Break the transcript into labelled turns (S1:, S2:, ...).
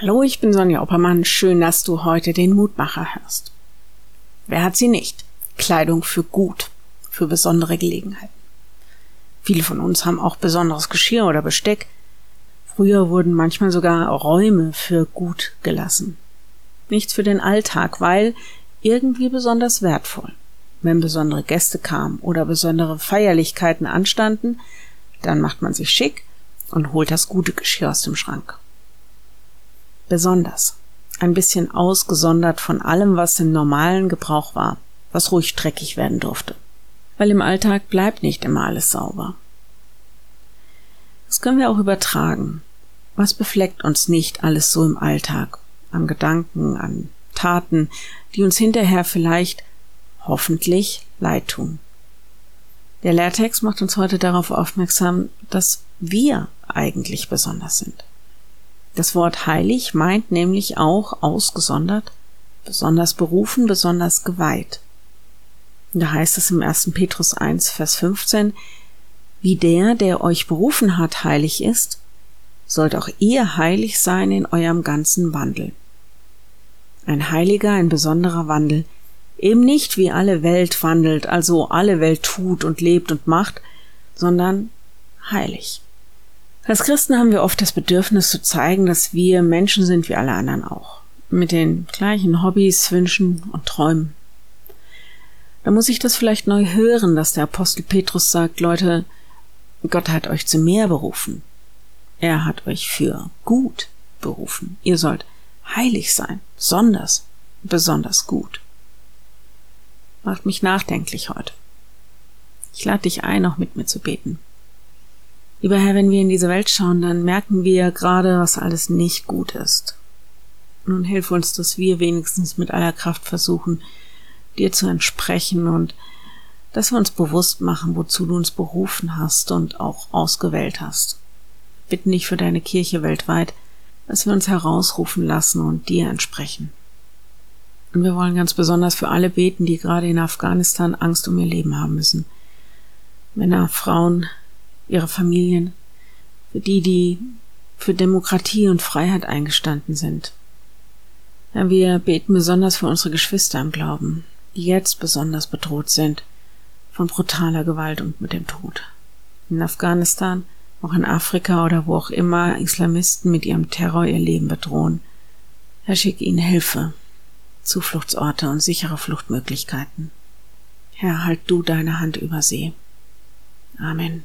S1: Hallo, ich bin Sonja Oppermann. Schön, dass du heute den Mutmacher hörst. Wer hat sie nicht? Kleidung für gut, für besondere Gelegenheiten. Viele von uns haben auch besonderes Geschirr oder Besteck. Früher wurden manchmal sogar Räume für gut gelassen. Nichts für den Alltag, weil irgendwie besonders wertvoll. Wenn besondere Gäste kamen oder besondere Feierlichkeiten anstanden, dann macht man sich schick und holt das gute Geschirr aus dem Schrank besonders, ein bisschen ausgesondert von allem, was im normalen Gebrauch war, was ruhig dreckig werden durfte. Weil im Alltag bleibt nicht immer alles sauber. Das können wir auch übertragen. Was befleckt uns nicht alles so im Alltag? An Gedanken, an Taten, die uns hinterher vielleicht hoffentlich leid tun. Der Lehrtext macht uns heute darauf aufmerksam, dass wir eigentlich besonders sind. Das Wort heilig meint nämlich auch ausgesondert, besonders berufen, besonders geweiht. Da heißt es im 1. Petrus 1, Vers 15, wie der, der euch berufen hat, heilig ist, sollt auch ihr heilig sein in eurem ganzen Wandel. Ein heiliger, ein besonderer Wandel, eben nicht wie alle Welt wandelt, also alle Welt tut und lebt und macht, sondern heilig. Als Christen haben wir oft das Bedürfnis zu zeigen, dass wir Menschen sind wie alle anderen auch. Mit den gleichen Hobbys, Wünschen und Träumen. Da muss ich das vielleicht neu hören, dass der Apostel Petrus sagt, Leute, Gott hat euch zu mehr berufen. Er hat euch für gut berufen. Ihr sollt heilig sein, besonders, besonders gut. Macht mich nachdenklich heute. Ich lade dich ein, auch mit mir zu beten. Lieber Herr, wenn wir in diese Welt schauen, dann merken wir gerade, was alles nicht gut ist. Nun hilf uns, dass wir wenigstens mit aller Kraft versuchen, dir zu entsprechen und dass wir uns bewusst machen, wozu du uns berufen hast und auch ausgewählt hast. Bitten dich für deine Kirche weltweit, dass wir uns herausrufen lassen und dir entsprechen. Und wir wollen ganz besonders für alle beten, die gerade in Afghanistan Angst um ihr Leben haben müssen. Männer, Frauen, ihre Familien, für die, die für Demokratie und Freiheit eingestanden sind. Ja, wir beten besonders für unsere Geschwister im Glauben, die jetzt besonders bedroht sind von brutaler Gewalt und mit dem Tod. In Afghanistan, auch in Afrika oder wo auch immer Islamisten mit ihrem Terror ihr Leben bedrohen. Herr, schick ihnen Hilfe, Zufluchtsorte und sichere Fluchtmöglichkeiten. Herr, halt du deine Hand über sie. Amen.